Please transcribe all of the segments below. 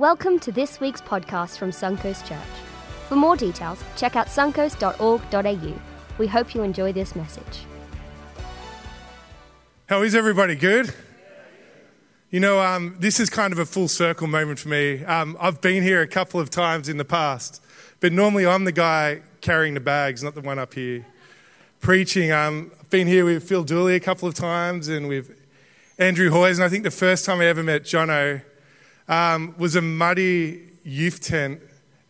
Welcome to this week's podcast from Suncoast Church. For more details, check out suncoast.org.au. We hope you enjoy this message. How is everybody? Good? You know, um, this is kind of a full circle moment for me. Um, I've been here a couple of times in the past, but normally I'm the guy carrying the bags, not the one up here preaching. Um, I've been here with Phil Dooley a couple of times and with Andrew Hoyes, and I think the first time I ever met Jono um, was a muddy youth tent,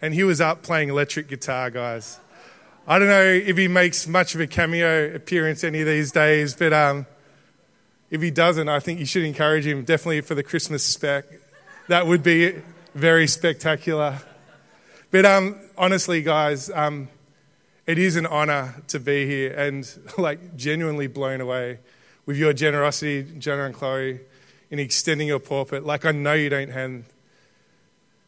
and he was up playing electric guitar, guys. I don't know if he makes much of a cameo appearance any of these days, but um, if he doesn't, I think you should encourage him, definitely for the Christmas spec. That would be very spectacular. But um, honestly, guys, um, it is an honor to be here and like genuinely blown away with your generosity, Jono and Chloe, in extending your pulpit. Like, I know you don't hand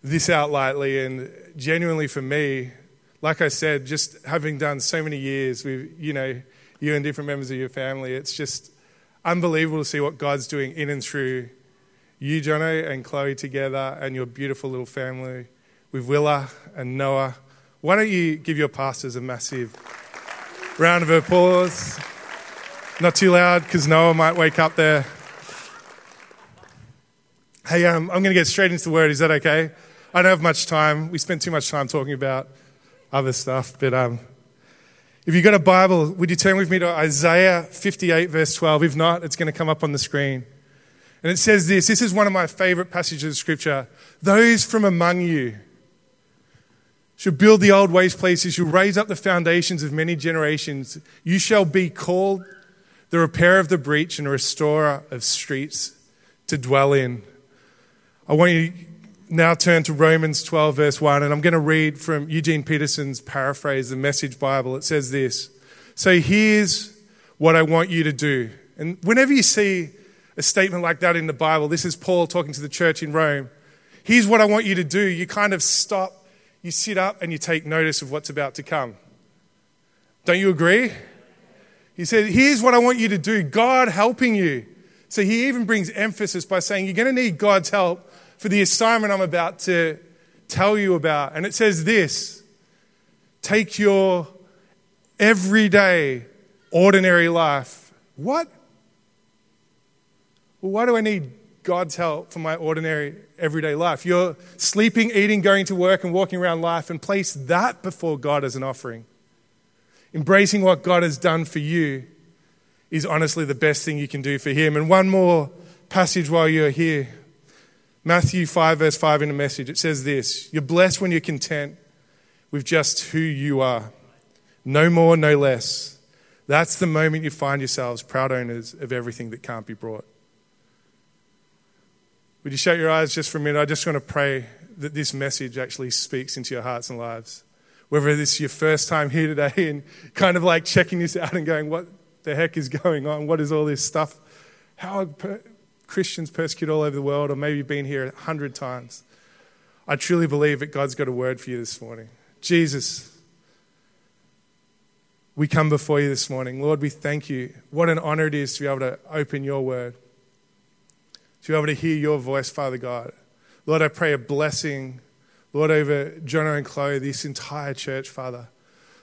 this out lightly, and genuinely for me, like I said, just having done so many years with, you know, you and different members of your family, it's just unbelievable to see what God's doing in and through you, Jono, and Chloe together, and your beautiful little family with Willa and Noah. Why don't you give your pastors a massive round of applause? Not too loud because Noah might wake up there. Hey, um, I'm going to get straight into the word. Is that okay? I don't have much time. We spent too much time talking about other stuff. But um, if you've got a Bible, would you turn with me to Isaiah 58, verse 12? If not, it's going to come up on the screen. And it says this this is one of my favorite passages of Scripture. Those from among you shall build the old waste places, shall raise up the foundations of many generations. You shall be called the repairer of the breach and a restorer of streets to dwell in. I want you to now turn to Romans 12, verse 1, and I'm going to read from Eugene Peterson's paraphrase, the Message Bible. It says this So here's what I want you to do. And whenever you see a statement like that in the Bible, this is Paul talking to the church in Rome. Here's what I want you to do. You kind of stop, you sit up, and you take notice of what's about to come. Don't you agree? He said, Here's what I want you to do God helping you. So he even brings emphasis by saying, You're going to need God's help for the assignment I'm about to tell you about. And it says this take your everyday, ordinary life. What? Well, why do I need God's help for my ordinary, everyday life? You're sleeping, eating, going to work, and walking around life, and place that before God as an offering. Embracing what God has done for you is honestly the best thing you can do for Him. And one more passage while you're here. Matthew 5, verse 5 in a message, it says this You're blessed when you're content with just who you are. No more, no less. That's the moment you find yourselves proud owners of everything that can't be brought. Would you shut your eyes just for a minute? I just want to pray that this message actually speaks into your hearts and lives. Whether this is your first time here today and kind of like checking this out and going, what the heck is going on? What is all this stuff? How Christians persecuted all over the world, or maybe you've been here a hundred times. I truly believe that God's got a word for you this morning. Jesus, we come before you this morning. Lord, we thank you. What an honor it is to be able to open your word, to be able to hear your voice, Father God. Lord, I pray a blessing, Lord, over Jono and Chloe, this entire church, Father.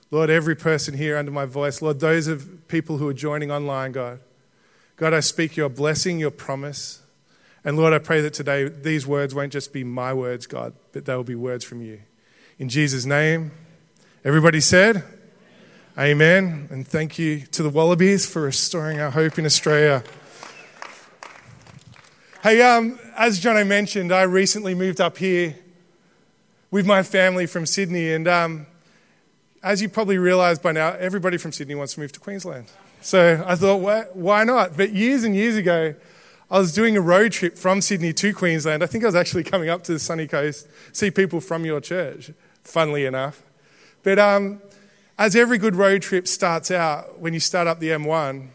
Lord, every person here under my voice, Lord, those of people who are joining online, God. God, I speak your blessing, your promise. And Lord, I pray that today these words won't just be my words, God, but they will be words from you. In Jesus' name, everybody said, Amen. And thank you to the Wallabies for restoring our hope in Australia. Hey, um, as Jono mentioned, I recently moved up here with my family from Sydney. And um, as you probably realize by now, everybody from Sydney wants to move to Queensland. So I thought, why not? But years and years ago, I was doing a road trip from Sydney to Queensland. I think I was actually coming up to the sunny coast, see people from your church, funnily enough. But um, as every good road trip starts out, when you start up the M1,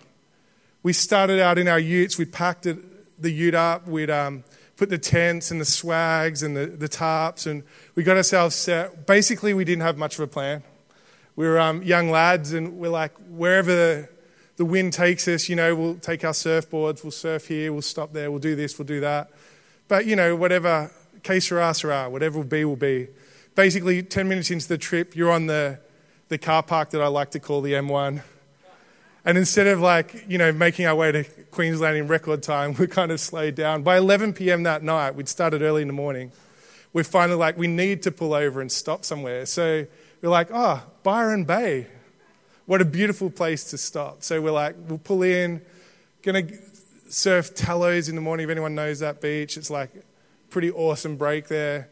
we started out in our utes. We packed it, the ute up. We'd um, put the tents and the swags and the, the tarps, and we got ourselves set. Basically, we didn't have much of a plan. We were um, young lads, and we're like, wherever the wind takes us, you know, we'll take our surfboards, we'll surf here, we'll stop there, we'll do this, we'll do that. But, you know, whatever que sera, sera, whatever will be, will be. Basically, 10 minutes into the trip, you're on the, the car park that I like to call the M1. And instead of like, you know, making our way to Queensland in record time, we're kind of slowed down. By 11 p.m. that night, we'd started early in the morning. We're finally like, we need to pull over and stop somewhere. So we're like, oh, Byron Bay. What a beautiful place to stop. So we're like, we'll pull in, gonna surf Tallows in the morning if anyone knows that beach. It's like pretty awesome break there.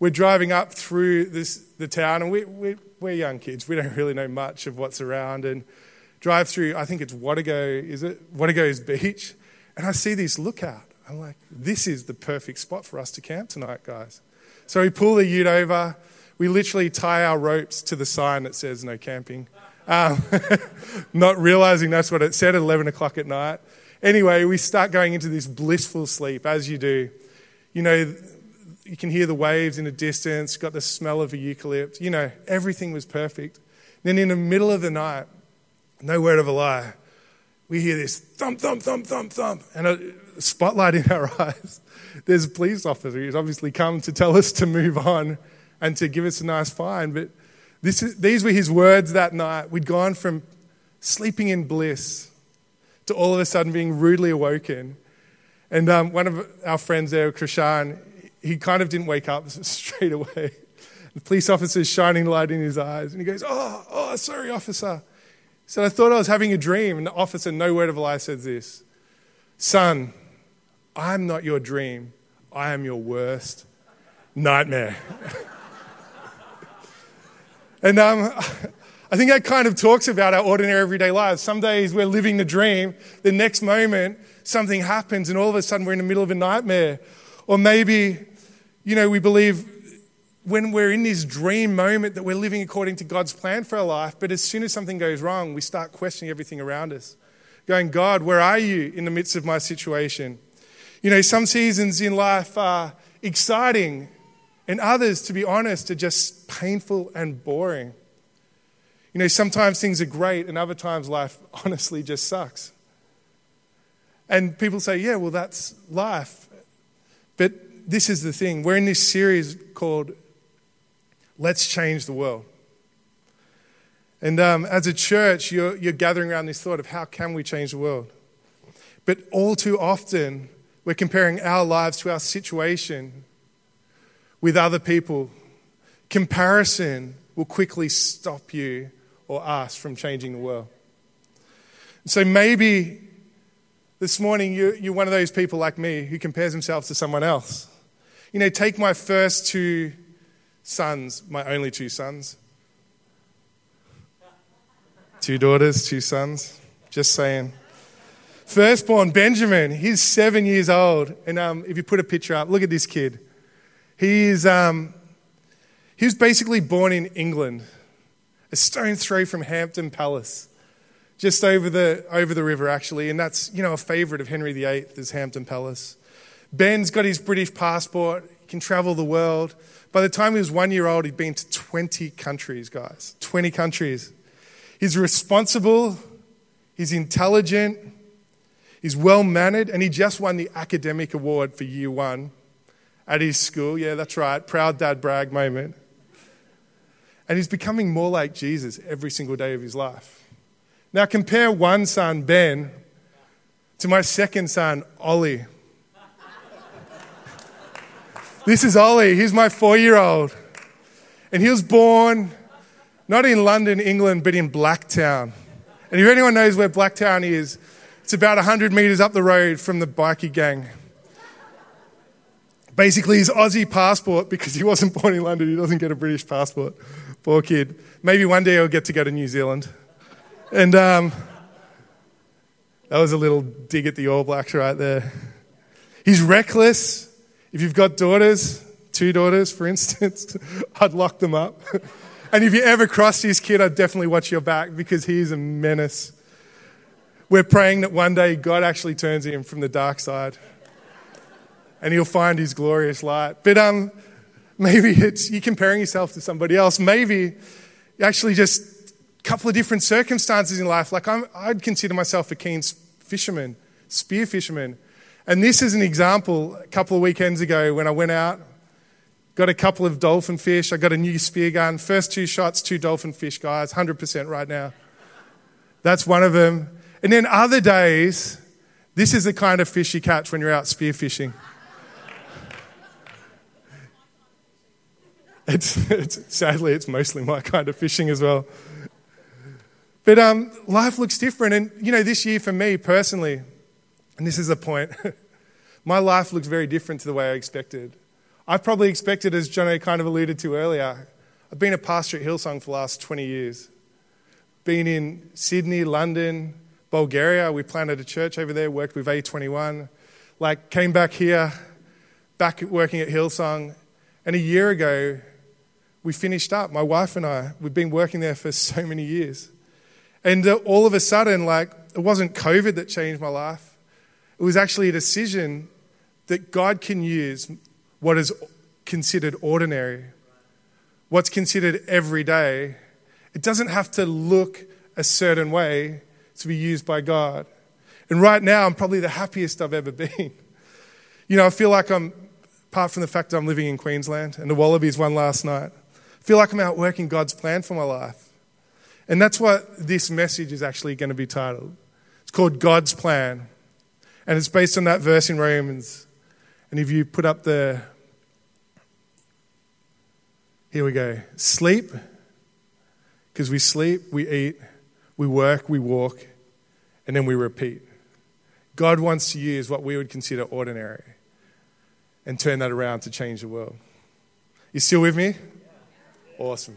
We're driving up through this, the town, and we, we, we're young kids. We don't really know much of what's around. And drive through, I think it's Watego, is it? Watego's beach. And I see this lookout. I'm like, this is the perfect spot for us to camp tonight, guys. So we pull the ute over. We literally tie our ropes to the sign that says no camping. Um, not realizing that's what it said at 11 o'clock at night. Anyway, we start going into this blissful sleep, as you do. You know, you can hear the waves in the distance, got the smell of a eucalypt. You know, everything was perfect. Then in the middle of the night, no word of a lie, we hear this thump, thump, thump, thump, thump, and a spotlight in our eyes. There's a police officer who's obviously come to tell us to move on and to give us a nice fine. But this is, these were his words that night. We'd gone from sleeping in bliss to all of a sudden being rudely awoken. And um, one of our friends there, Krishan, he kind of didn't wake up straight away. The police officer's shining light in his eyes, and he goes, Oh, oh, sorry, officer. He said, I thought I was having a dream. And the officer, no word of a lie, says this Son, I'm not your dream, I am your worst nightmare. and um, I think that kind of talks about our ordinary everyday lives. Some days we're living the dream, the next moment something happens, and all of a sudden we're in the middle of a nightmare. Or maybe, you know, we believe when we're in this dream moment that we're living according to God's plan for our life, but as soon as something goes wrong, we start questioning everything around us. Going, God, where are you in the midst of my situation? You know, some seasons in life are exciting, and others, to be honest, are just painful and boring. You know, sometimes things are great, and other times life honestly just sucks. And people say, yeah, well, that's life. But this is the thing we're in this series called Let's Change the World. And um, as a church, you're, you're gathering around this thought of how can we change the world? But all too often, we're comparing our lives to our situation with other people. Comparison will quickly stop you or us from changing the world. So maybe this morning you're, one of those people like me who compares himself to someone else. You know, take my first two sons, my only two sons. Two daughters, two sons. Just saying. Firstborn, Benjamin, he's seven years old. And um, if you put a picture up, look at this kid. He, is, um, he was basically born in England, a stone's throw from Hampton Palace, just over the, over the river, actually. And that's, you know, a favourite of Henry VIII is Hampton Palace. Ben's got his British passport, he can travel the world. By the time he was one year old, he'd been to 20 countries, guys. 20 countries. He's responsible, he's intelligent, he's well mannered, and he just won the academic award for year one at his school. Yeah, that's right. Proud dad brag moment. And he's becoming more like Jesus every single day of his life. Now, compare one son, Ben, to my second son, Ollie. This is Ollie. He's my four year old. And he was born not in London, England, but in Blacktown. And if anyone knows where Blacktown is, it's about 100 metres up the road from the bikie gang. Basically, his Aussie passport, because he wasn't born in London, he doesn't get a British passport. Poor kid. Maybe one day he'll get to go to New Zealand. And um, that was a little dig at the All Blacks right there. He's reckless. If you've got daughters, two daughters, for instance, I'd lock them up. and if you ever cross this kid, I'd definitely watch your back because he's a menace. We're praying that one day God actually turns him from the dark side and he'll find his glorious light. But um, maybe it's you comparing yourself to somebody else. Maybe actually just a couple of different circumstances in life. Like I'm, I'd consider myself a keen fisherman, spear fisherman. And this is an example a couple of weekends ago when I went out Got a couple of dolphin fish. I got a new spear gun. First two shots, two dolphin fish, guys. 100% right now. That's one of them. And then other days, this is the kind of fish you catch when you're out spearfishing. It's, it's, sadly, it's mostly my kind of fishing as well. But um, life looks different. And, you know, this year for me personally, and this is the point, my life looks very different to the way I expected. I probably expected, as Jono kind of alluded to earlier, I've been a pastor at Hillsong for the last 20 years. Been in Sydney, London, Bulgaria. We planted a church over there, worked with A21. Like, came back here, back working at Hillsong. And a year ago, we finished up, my wife and I. We've been working there for so many years. And uh, all of a sudden, like, it wasn't COVID that changed my life. It was actually a decision that God can use what is considered ordinary, what's considered everyday. It doesn't have to look a certain way to be used by God. And right now, I'm probably the happiest I've ever been. You know, I feel like I'm, apart from the fact that I'm living in Queensland and the Wallabies won last night, feel like I'm outworking God's plan for my life. And that's what this message is actually going to be titled. It's called God's Plan. And it's based on that verse in Romans. And if you put up the here we go. Sleep, because we sleep, we eat, we work, we walk, and then we repeat. God wants to use what we would consider ordinary and turn that around to change the world. You still with me? Awesome.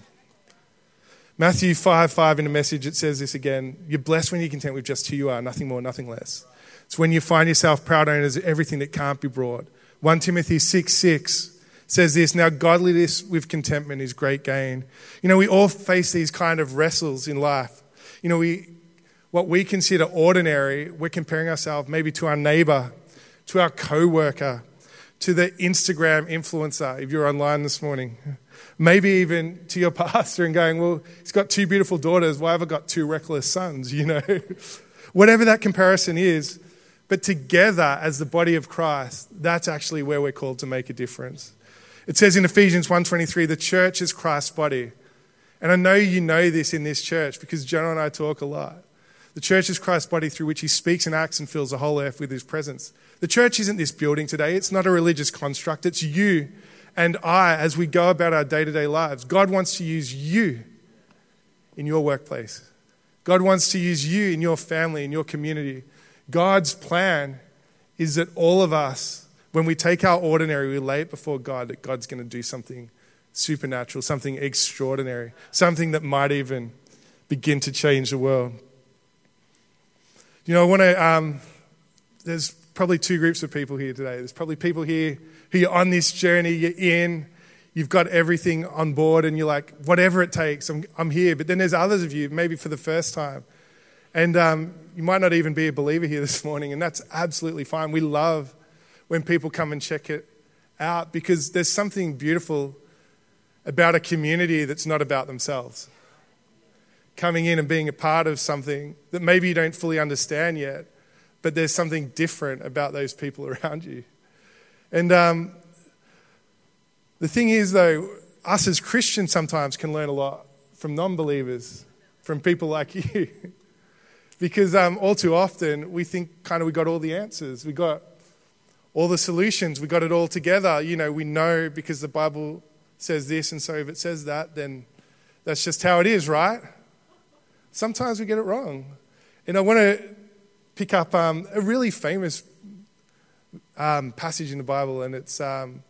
Matthew 5 5 in the message, it says this again You're blessed when you're content with just who you are, nothing more, nothing less. It's when you find yourself proud owners of everything that can't be brought. 1 Timothy 6 6 says this Now, godliness with contentment is great gain. You know, we all face these kind of wrestles in life. You know, we, what we consider ordinary, we're comparing ourselves maybe to our neighbor, to our co worker, to the Instagram influencer, if you're online this morning. Maybe even to your pastor and going, Well, he's got two beautiful daughters. Why have I got two reckless sons? You know, whatever that comparison is. But together, as the body of Christ, that's actually where we're called to make a difference. It says in Ephesians 1:23, the church is Christ's body. And I know you know this in this church because John and I talk a lot. The church is Christ's body through which he speaks and acts and fills the whole earth with his presence. The church isn't this building today. It's not a religious construct. It's you and I as we go about our day to day lives. God wants to use you in your workplace. God wants to use you in your family, in your community. God's plan is that all of us when we take our ordinary, we lay it before God that God's going to do something supernatural, something extraordinary, something that might even begin to change the world. You know, I want to, um, there's probably two groups of people here today. There's probably people here who you're on this journey, you're in, you've got everything on board, and you're like, whatever it takes, I'm, I'm here. But then there's others of you, maybe for the first time. And um, you might not even be a believer here this morning, and that's absolutely fine. We love when people come and check it out because there's something beautiful about a community that's not about themselves. Coming in and being a part of something that maybe you don't fully understand yet, but there's something different about those people around you. And um, the thing is, though, us as Christians sometimes can learn a lot from non believers, from people like you. because um, all too often we think kind of we got all the answers. We got all the solutions. We got it all together. You know, we know because the Bible says this, and so if it says that, then that's just how it is, right? Sometimes we get it wrong. And I want to pick up um, a really famous um, passage in the Bible, and it's um,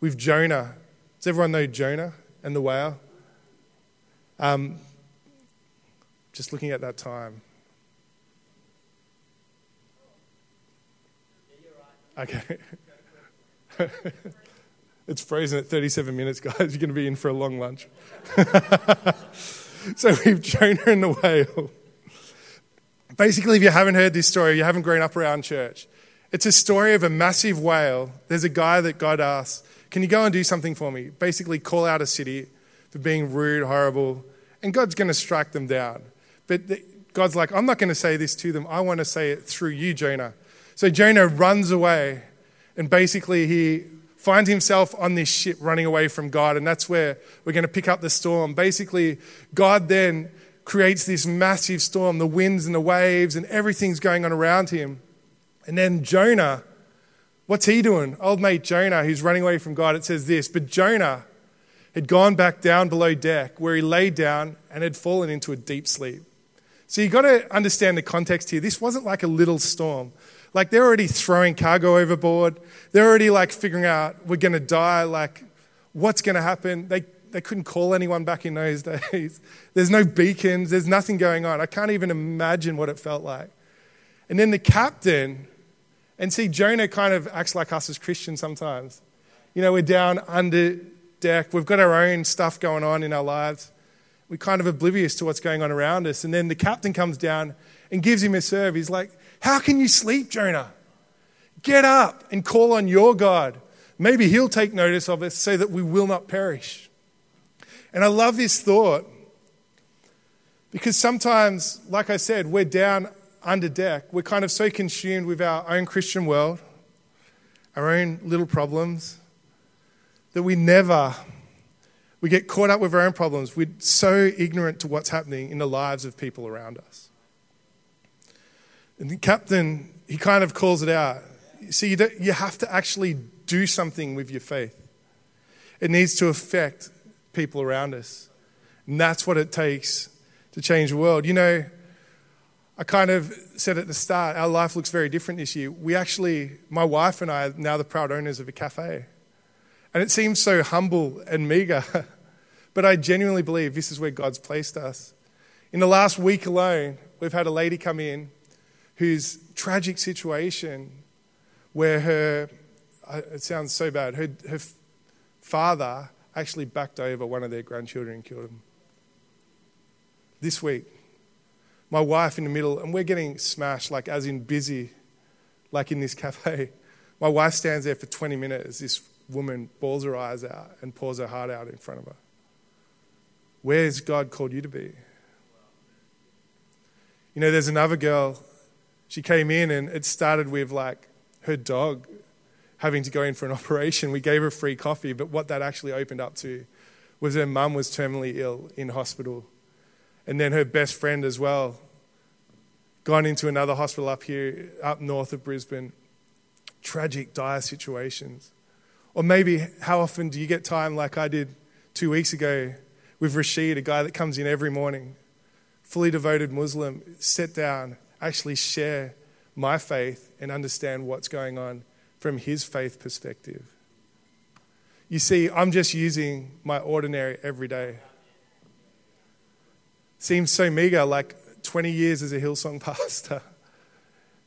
with Jonah. Does everyone know Jonah and the whale? Um, just looking at that time. Okay. it's frozen at 37 minutes, guys. You're going to be in for a long lunch. so we've Jonah and the whale. Basically, if you haven't heard this story, you haven't grown up around church, it's a story of a massive whale. There's a guy that God asks, Can you go and do something for me? Basically, call out a city for being rude, horrible, and God's going to strike them down. But God's like, I'm not going to say this to them. I want to say it through you, Jonah. So Jonah runs away, and basically he finds himself on this ship running away from God. And that's where we're going to pick up the storm. Basically, God then creates this massive storm, the winds and the waves, and everything's going on around him. And then Jonah, what's he doing? Old mate Jonah, who's running away from God, it says this, but Jonah had gone back down below deck where he laid down and had fallen into a deep sleep. So you've got to understand the context here. This wasn't like a little storm. Like they're already throwing cargo overboard. They're already like figuring out we're going to die. Like what's going to happen? They, they couldn't call anyone back in those days. There's no beacons. There's nothing going on. I can't even imagine what it felt like. And then the captain, and see, Jonah kind of acts like us as Christians sometimes. You know, we're down under deck. We've got our own stuff going on in our lives. We're kind of oblivious to what's going on around us. And then the captain comes down and gives him a serve. He's like, how can you sleep, Jonah? Get up and call on your God. Maybe he'll take notice of us so that we will not perish. And I love this thought because sometimes, like I said, we're down under deck. We're kind of so consumed with our own Christian world, our own little problems, that we never, we get caught up with our own problems. We're so ignorant to what's happening in the lives of people around us. And the captain, he kind of calls it out. See, you, you have to actually do something with your faith. It needs to affect people around us. And that's what it takes to change the world. You know, I kind of said at the start, our life looks very different this year. We actually, my wife and I are now the proud owners of a cafe. And it seems so humble and meager, but I genuinely believe this is where God's placed us. In the last week alone, we've had a lady come in whose tragic situation where her, it sounds so bad, her, her father actually backed over one of their grandchildren and killed him. This week, my wife in the middle, and we're getting smashed, like as in busy, like in this cafe. My wife stands there for 20 minutes this woman bawls her eyes out and pours her heart out in front of her. Where's God called you to be? You know, there's another girl she came in and it started with like her dog having to go in for an operation. We gave her free coffee, but what that actually opened up to was her mum was terminally ill in hospital. And then her best friend as well gone into another hospital up here, up north of Brisbane. Tragic, dire situations. Or maybe how often do you get time like I did two weeks ago with Rashid, a guy that comes in every morning, fully devoted Muslim, sit down, actually share my faith and understand what's going on from his faith perspective. You see, I'm just using my ordinary everyday. Seems so meager, like 20 years as a Hillsong pastor.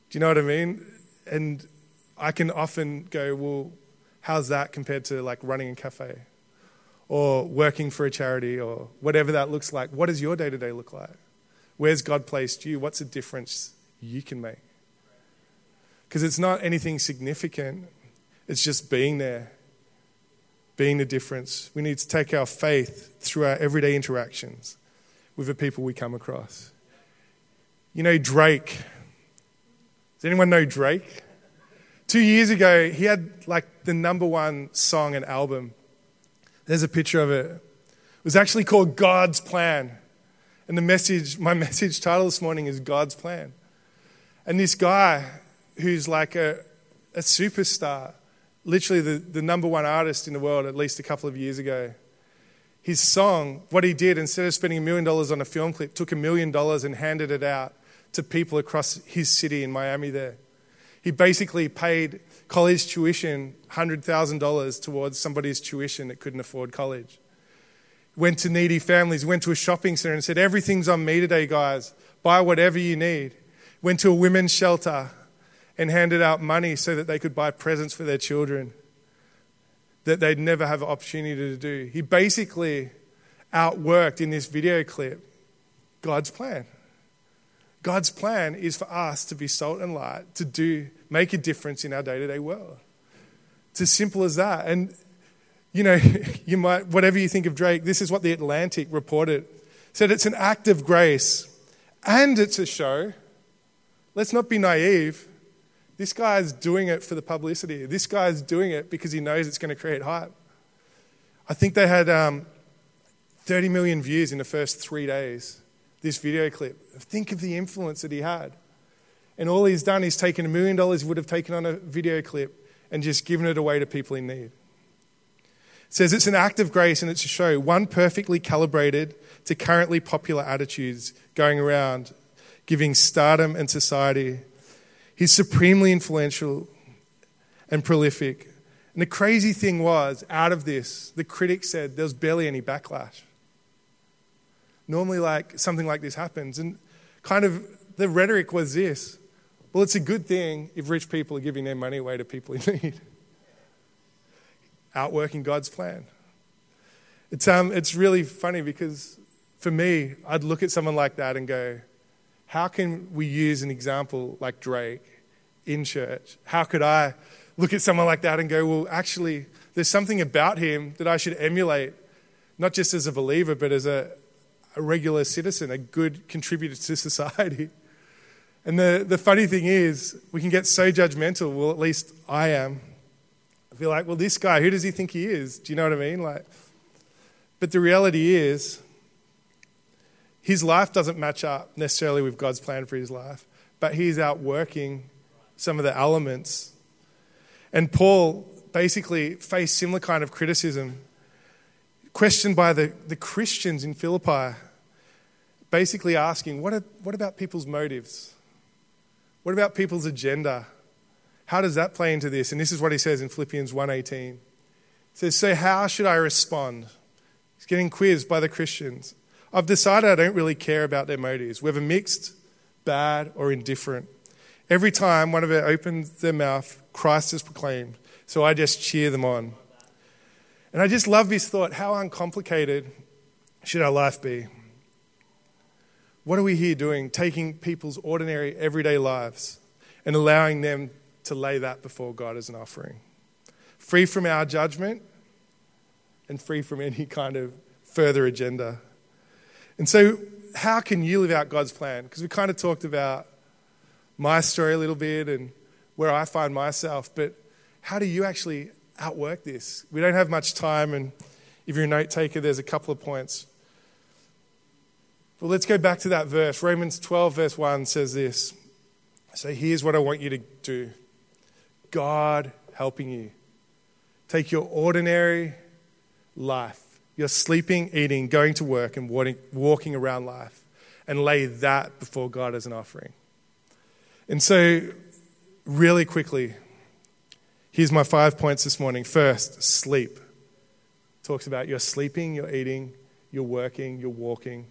Do you know what I mean? And I can often go, well, how's that compared to like running a cafe or working for a charity or whatever that looks like? What does your day to day look like? Where's God placed you? What's the difference you can make? Because it's not anything significant, it's just being there, being the difference. We need to take our faith through our everyday interactions with the people we come across. You know, Drake. Does anyone know Drake? Two years ago, he had like the number one song and album. There's a picture of it. It was actually called God's Plan. And the message, my message title this morning is God's Plan. And this guy who's like a, a superstar, literally the, the number one artist in the world at least a couple of years ago, his song, what he did, instead of spending a million dollars on a film clip, took a million dollars and handed it out to people across his city in Miami there. He basically paid college tuition, $100,000 towards somebody's tuition that couldn't afford college went to needy families, went to a shopping center and said, Everything's on me today, guys. Buy whatever you need. Went to a women's shelter and handed out money so that they could buy presents for their children that they'd never have an opportunity to do. He basically outworked in this video clip God's plan. God's plan is for us to be salt and light, to do make a difference in our day-to-day world. It's as simple as that. And you know, you might, whatever you think of Drake, this is what the Atlantic reported. Said it's an act of grace and it's a show. Let's not be naive. This guy's doing it for the publicity. This guy's doing it because he knows it's going to create hype. I think they had um, 30 million views in the first three days, this video clip. Think of the influence that he had. And all he's done is taken a million dollars he would have taken on a video clip and just given it away to people in need. It says it's an act of grace and it's a show, one perfectly calibrated to currently popular attitudes going around, giving stardom and society. He's supremely influential and prolific. And the crazy thing was, out of this, the critics said there was barely any backlash. Normally, like something like this happens, and kind of the rhetoric was this: well, it's a good thing if rich people are giving their money away to people in need. Outworking God's plan. It's, um, it's really funny because for me, I'd look at someone like that and go, how can we use an example like Drake in church? How could I look at someone like that and go, well, actually, there's something about him that I should emulate, not just as a believer, but as a, a regular citizen, a good contributor to society. And the, the funny thing is, we can get so judgmental. Well, at least I am. I feel like, well, this guy, who does he think he is? Do you know what I mean? Like, but the reality is, his life doesn't match up necessarily with God's plan for his life, but he's out working some of the elements. And Paul basically faced similar kind of criticism, questioned by the, the Christians in Philippi, basically asking, what, are, what about people's motives? What about people's agenda? How does that play into this? And this is what he says in Philippians 1:18. He says, "So how should I respond?" He's getting quizzed by the Christians. I've decided I don't really care about their motives, whether mixed, bad, or indifferent. Every time one of them opens their mouth, Christ is proclaimed. So I just cheer them on. And I just love this thought how uncomplicated should our life be? What are we here doing? Taking people's ordinary, everyday lives and allowing them to lay that before God as an offering. Free from our judgment and free from any kind of further agenda. And so, how can you live out God's plan? Because we kind of talked about my story a little bit and where I find myself, but how do you actually outwork this? We don't have much time, and if you're a note taker, there's a couple of points well, let's go back to that verse. Romans 12, verse 1 says this. So here's what I want you to do God helping you. Take your ordinary life, your sleeping, eating, going to work, and walking around life, and lay that before God as an offering. And so, really quickly, here's my five points this morning. First, sleep. Talks about you're sleeping, you're eating, you're working, you're walking.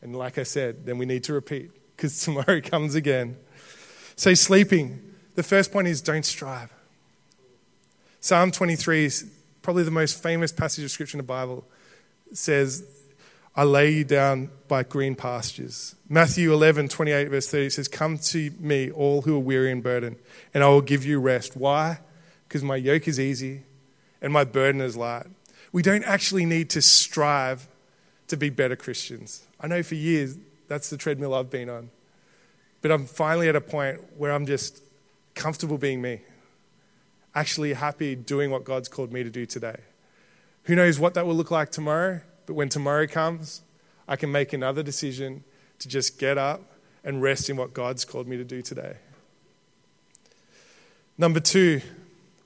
And like I said, then we need to repeat because tomorrow comes again. So, sleeping. The first point is don't strive. Psalm 23 is probably the most famous passage of scripture in the Bible. Says, I lay you down by green pastures. Matthew 11, 28, verse 30 says, Come to me, all who are weary and burdened, and I will give you rest. Why? Because my yoke is easy and my burden is light. We don't actually need to strive to be better Christians. I know for years that's the treadmill I've been on. But I'm finally at a point where I'm just comfortable being me, actually happy doing what God's called me to do today. Who knows what that will look like tomorrow, but when tomorrow comes, I can make another decision to just get up and rest in what God's called me to do today. Number two,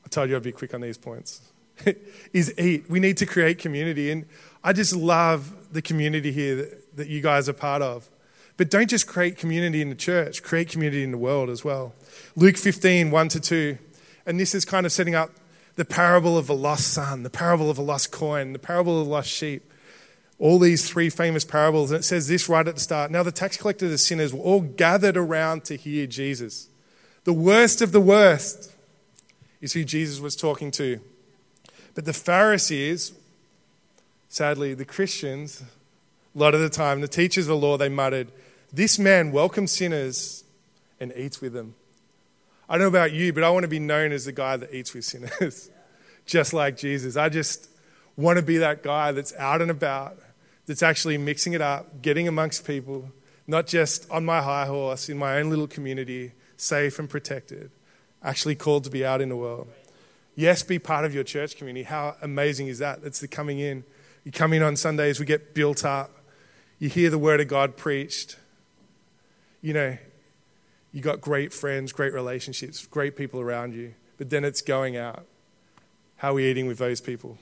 I told you I'd be quick on these points, is eat. We need to create community. And I just love the community here that, that you guys are part of. But don't just create community in the church, create community in the world as well. Luke 15, 1 to 2. And this is kind of setting up the parable of the lost son, the parable of the lost coin, the parable of the lost sheep. All these three famous parables. And it says this right at the start. Now, the tax collectors and sinners were all gathered around to hear Jesus. The worst of the worst is who Jesus was talking to. But the Pharisees Sadly, the Christians, a lot of the time, the teachers of the law, they muttered, This man welcomes sinners and eats with them. I don't know about you, but I want to be known as the guy that eats with sinners, just like Jesus. I just want to be that guy that's out and about, that's actually mixing it up, getting amongst people, not just on my high horse in my own little community, safe and protected, actually called to be out in the world. Yes, be part of your church community. How amazing is that? It's the coming in. You come in on Sundays, we get built up. You hear the word of God preached. You know, you got great friends, great relationships, great people around you. But then it's going out. How are we eating with those people?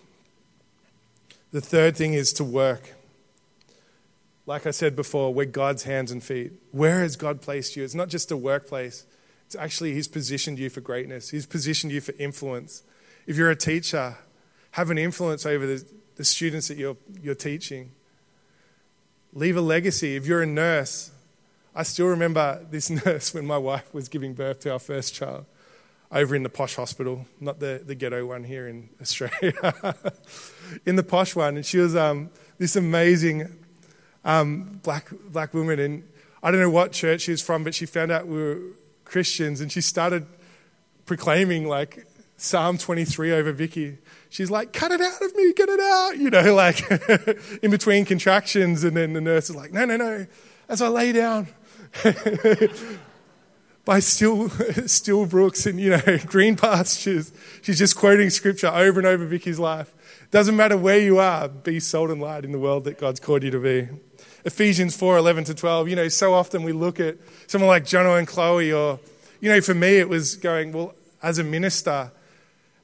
The third thing is to work. Like I said before, we're God's hands and feet. Where has God placed you? It's not just a workplace, it's actually He's positioned you for greatness, He's positioned you for influence. If you're a teacher, have an influence over the, the students that you're, you're teaching. Leave a legacy. If you're a nurse, I still remember this nurse when my wife was giving birth to our first child over in the posh hospital, not the, the ghetto one here in Australia, in the posh one. And she was um, this amazing um, black, black woman. And I don't know what church she was from, but she found out we were Christians and she started proclaiming like Psalm 23 over Vicky. She's like, cut it out of me, get it out, you know, like in between contractions. And then the nurse is like, no, no, no, as I lay down. by still, still brooks and you know green pastures. She's just quoting scripture over and over Vicky's life. Doesn't matter where you are, be salt and light in the world that God's called you to be. Ephesians 4 11 to 12. You know, so often we look at someone like Jono and Chloe, or, you know, for me it was going, well, as a minister,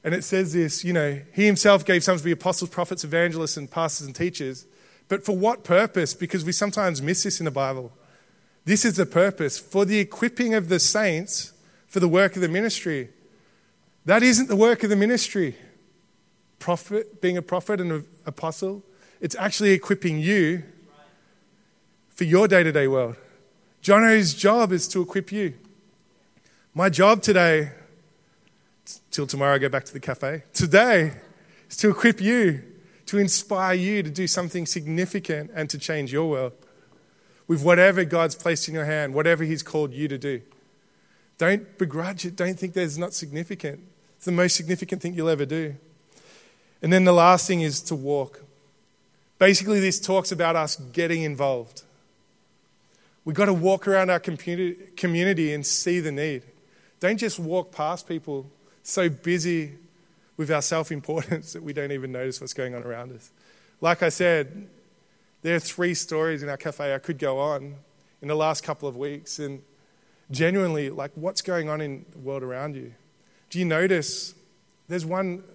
and it says this, you know, he himself gave some to be apostles, prophets, evangelists, and pastors and teachers. But for what purpose? Because we sometimes miss this in the Bible. This is the purpose for the equipping of the saints for the work of the ministry. That isn't the work of the ministry. Prophet, being a prophet and an apostle, it's actually equipping you for your day to day world. Jono's job is to equip you. My job today, till tomorrow I go back to the cafe, today is to equip you, to inspire you to do something significant and to change your world with whatever God's placed in your hand, whatever He's called you to do. Don't begrudge it. Don't think that it's not significant. It's the most significant thing you'll ever do. And then the last thing is to walk. Basically, this talks about us getting involved. We've got to walk around our community and see the need. Don't just walk past people so busy with our self importance that we don't even notice what's going on around us. Like I said, there are three stories in our cafe I could go on in the last couple of weeks, and genuinely, like, what's going on in the world around you? Do you notice? There's one,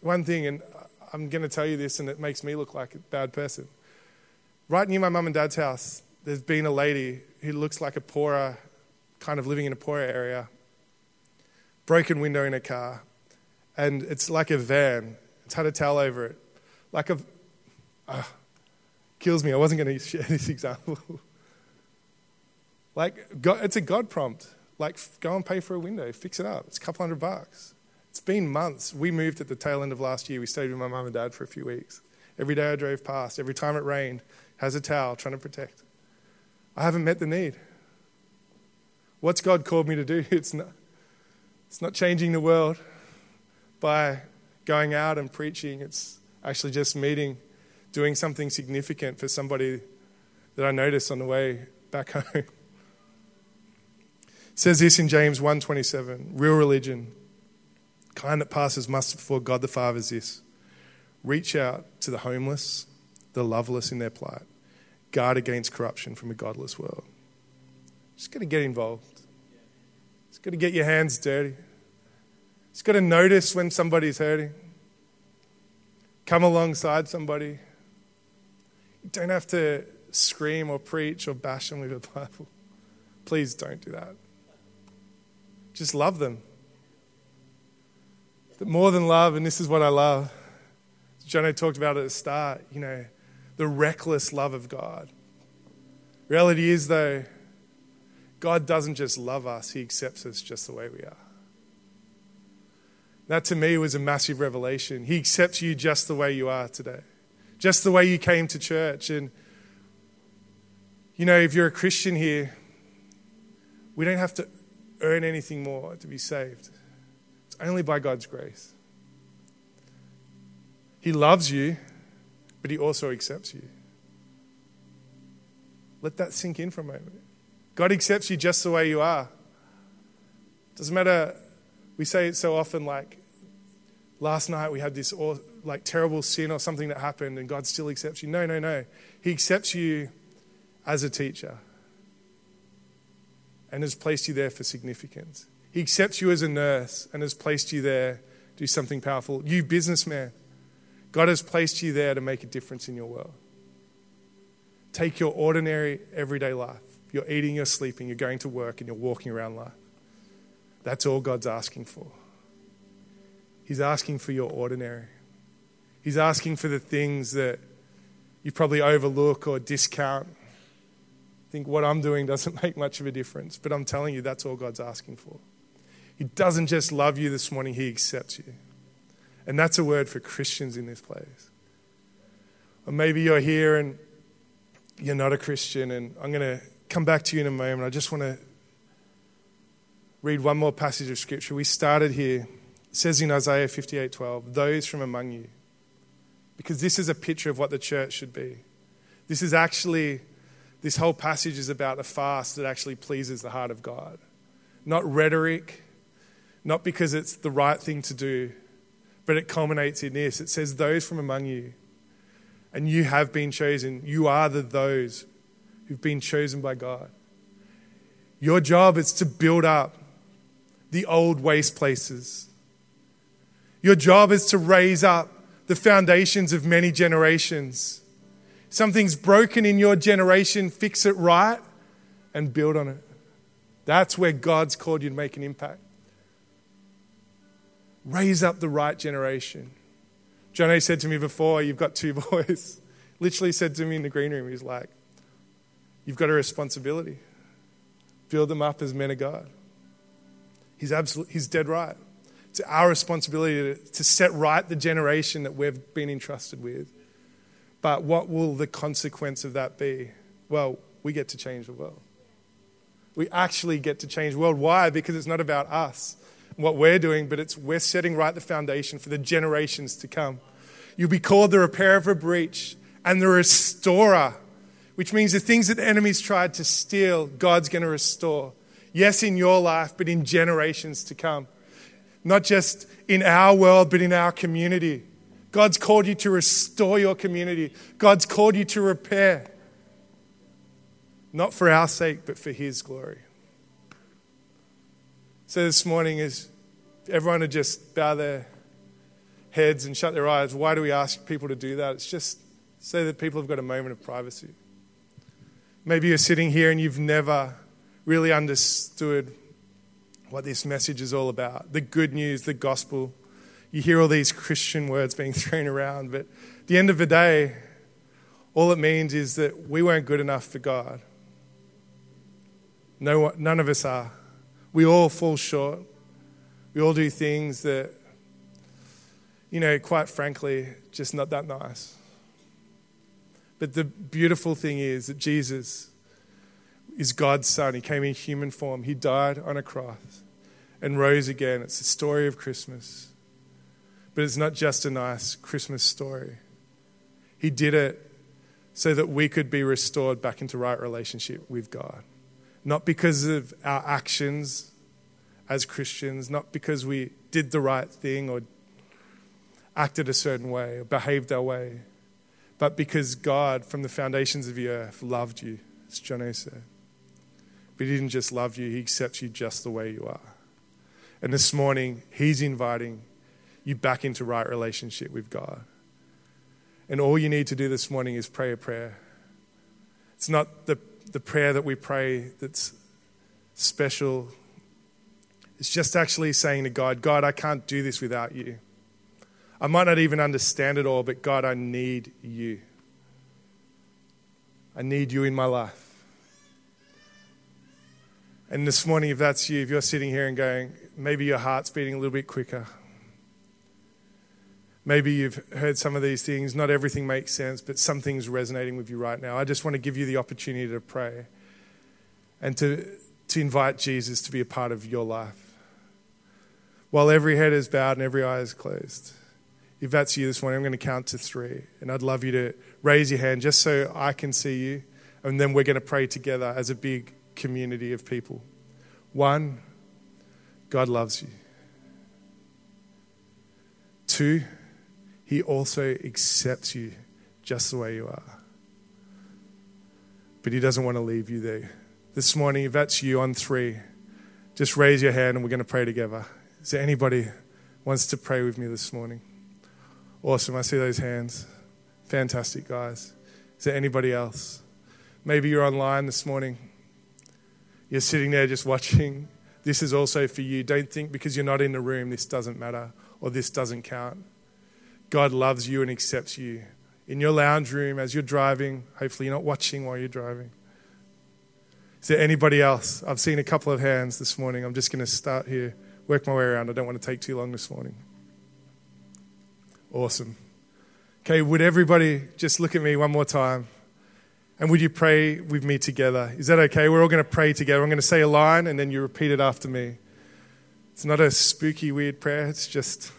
one thing, and I'm going to tell you this, and it makes me look like a bad person. Right near my mum and dad's house, there's been a lady who looks like a poorer, kind of living in a poorer area, broken window in a car, and it's like a van. It's had a towel over it, like a. Uh, kills me. I wasn't going to share this example. like, it's a God prompt. Like, go and pay for a window, fix it up. It's a couple hundred bucks. It's been months. We moved at the tail end of last year. We stayed with my mum and dad for a few weeks. Every day I drove past, every time it rained, has a towel trying to protect. I haven't met the need. What's God called me to do? It's not, it's not changing the world by going out and preaching. It's actually just meeting, doing something significant for somebody that I noticed on the way back home. It says this in James 1:27, real religion, kind that passes muster before God the Father is this. Reach out to the homeless, the loveless in their plight guard against corruption from a godless world. Just got to get involved. Just got to get your hands dirty. Just got to notice when somebody's hurting. Come alongside somebody. Don't have to scream or preach or bash them with a Bible. Please don't do that. Just love them. But more than love, and this is what I love, Jono talked about at the start, you know, the reckless love of God. Reality is, though, God doesn't just love us, He accepts us just the way we are. That to me was a massive revelation. He accepts you just the way you are today, just the way you came to church. And, you know, if you're a Christian here, we don't have to earn anything more to be saved. It's only by God's grace. He loves you but He also accepts you. Let that sink in for a moment. God accepts you just the way you are. Doesn't matter We say it so often like, last night we had this like terrible sin or something that happened and God still accepts you. No, no, no. He accepts you as a teacher and has placed you there for significance. He accepts you as a nurse and has placed you there to do something powerful. You, businessman, God has placed you there to make a difference in your world. Take your ordinary, everyday life. You're eating, you're sleeping, you're going to work, and you're walking around life. That's all God's asking for. He's asking for your ordinary. He's asking for the things that you probably overlook or discount think what I'm doing doesn't make much of a difference. But I'm telling you, that's all God's asking for. He doesn't just love you this morning, He accepts you. And that's a word for Christians in this place. Or maybe you're here and you're not a Christian, and I'm going to come back to you in a moment. I just want to read one more passage of Scripture. We started here. Says in Isaiah 58 12, those from among you. Because this is a picture of what the church should be. This is actually this whole passage is about a fast that actually pleases the heart of God. Not rhetoric, not because it's the right thing to do, but it culminates in this. It says, Those from among you, and you have been chosen. You are the those who've been chosen by God. Your job is to build up the old waste places. Your job is to raise up the foundations of many generations something's broken in your generation, fix it right and build on it. That's where God's called you to make an impact. Raise up the right generation. Johnny said to me before, You've got two boys. Literally said to me in the green room, He's like, You've got a responsibility. Build them up as men of God. He's, absolutely, he's dead right. It's our responsibility to, to set right the generation that we've been entrusted with. But what will the consequence of that be? Well, we get to change the world. We actually get to change the world. Why? Because it's not about us, what we're doing, but it's we're setting right the foundation for the generations to come. You'll be called the repairer of a breach and the restorer, which means the things that the enemy's tried to steal, God's going to restore. Yes, in your life, but in generations to come. Not just in our world, but in our community. God's called you to restore your community. God's called you to repair. Not for our sake, but for His glory. So this morning is everyone to just bow their heads and shut their eyes. Why do we ask people to do that? It's just so that people have got a moment of privacy. Maybe you're sitting here and you've never really understood what this message is all about the good news, the gospel you hear all these Christian words being thrown around, but at the end of the day, all it means is that we weren't good enough for God. No, none of us are. We all fall short. We all do things that, you know, quite frankly, just not that nice. But the beautiful thing is that Jesus is God's Son. He came in human form, He died on a cross and rose again. It's the story of Christmas. But it's not just a nice Christmas story. He did it so that we could be restored back into right relationship with God. Not because of our actions as Christians, not because we did the right thing or acted a certain way or behaved our way, but because God, from the foundations of the earth, loved you, as John said. But He didn't just love you, He accepts you just the way you are. And this morning, He's inviting you back into right relationship with God. And all you need to do this morning is pray a prayer. It's not the, the prayer that we pray that's special. It's just actually saying to God, God, I can't do this without you. I might not even understand it all, but God, I need you. I need you in my life. And this morning, if that's you, if you're sitting here and going, maybe your heart's beating a little bit quicker, Maybe you've heard some of these things. Not everything makes sense, but something's resonating with you right now. I just want to give you the opportunity to pray and to, to invite Jesus to be a part of your life. While every head is bowed and every eye is closed, if that's you this morning, I'm going to count to three. And I'd love you to raise your hand just so I can see you. And then we're going to pray together as a big community of people. One, God loves you. Two, He also accepts you just the way you are. But He doesn't want to leave you there. This morning, if that's you on three, just raise your hand and we're going to pray together. Is there anybody wants to pray with me this morning? Awesome. I see those hands. Fantastic, guys. Is there anybody else? Maybe you're online this morning. You're sitting there just watching. This is also for you. Don't think because you're not in the room, this doesn't matter or this doesn't count. God loves you and accepts you. In your lounge room, as you're driving, hopefully you're not watching while you're driving. Is there anybody else? I've seen a couple of hands this morning. I'm just going to start here, work my way around. I don't want to take too long this morning. Awesome. Okay, would everybody just look at me one more time? And would you pray with me together? Is that okay? We're all going to pray together. I'm going to say a line and then you repeat it after me. It's not a spooky, weird prayer. It's just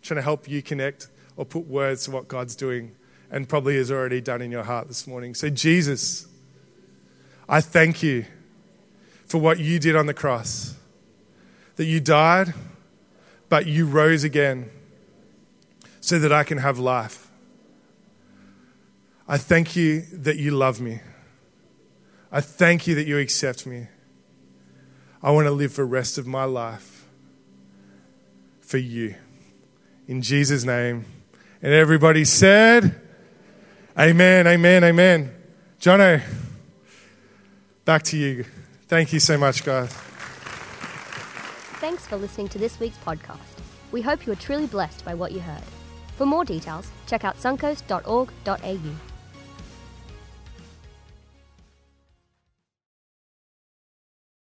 trying to help you connect or put words to what God's doing and probably has already done in your heart this morning. So, Jesus, I thank you for what you did on the cross, that you died, but you rose again so that I can have life. I thank you that you love me. I thank you that you accept me. I want to live the rest of my life for you. In Jesus' name. And everybody said, Amen, amen, amen. Jono, back to you. Thank you so much, guys. Thanks for listening to this week's podcast. We hope you are truly blessed by what you heard. For more details, check out suncoast.org.au.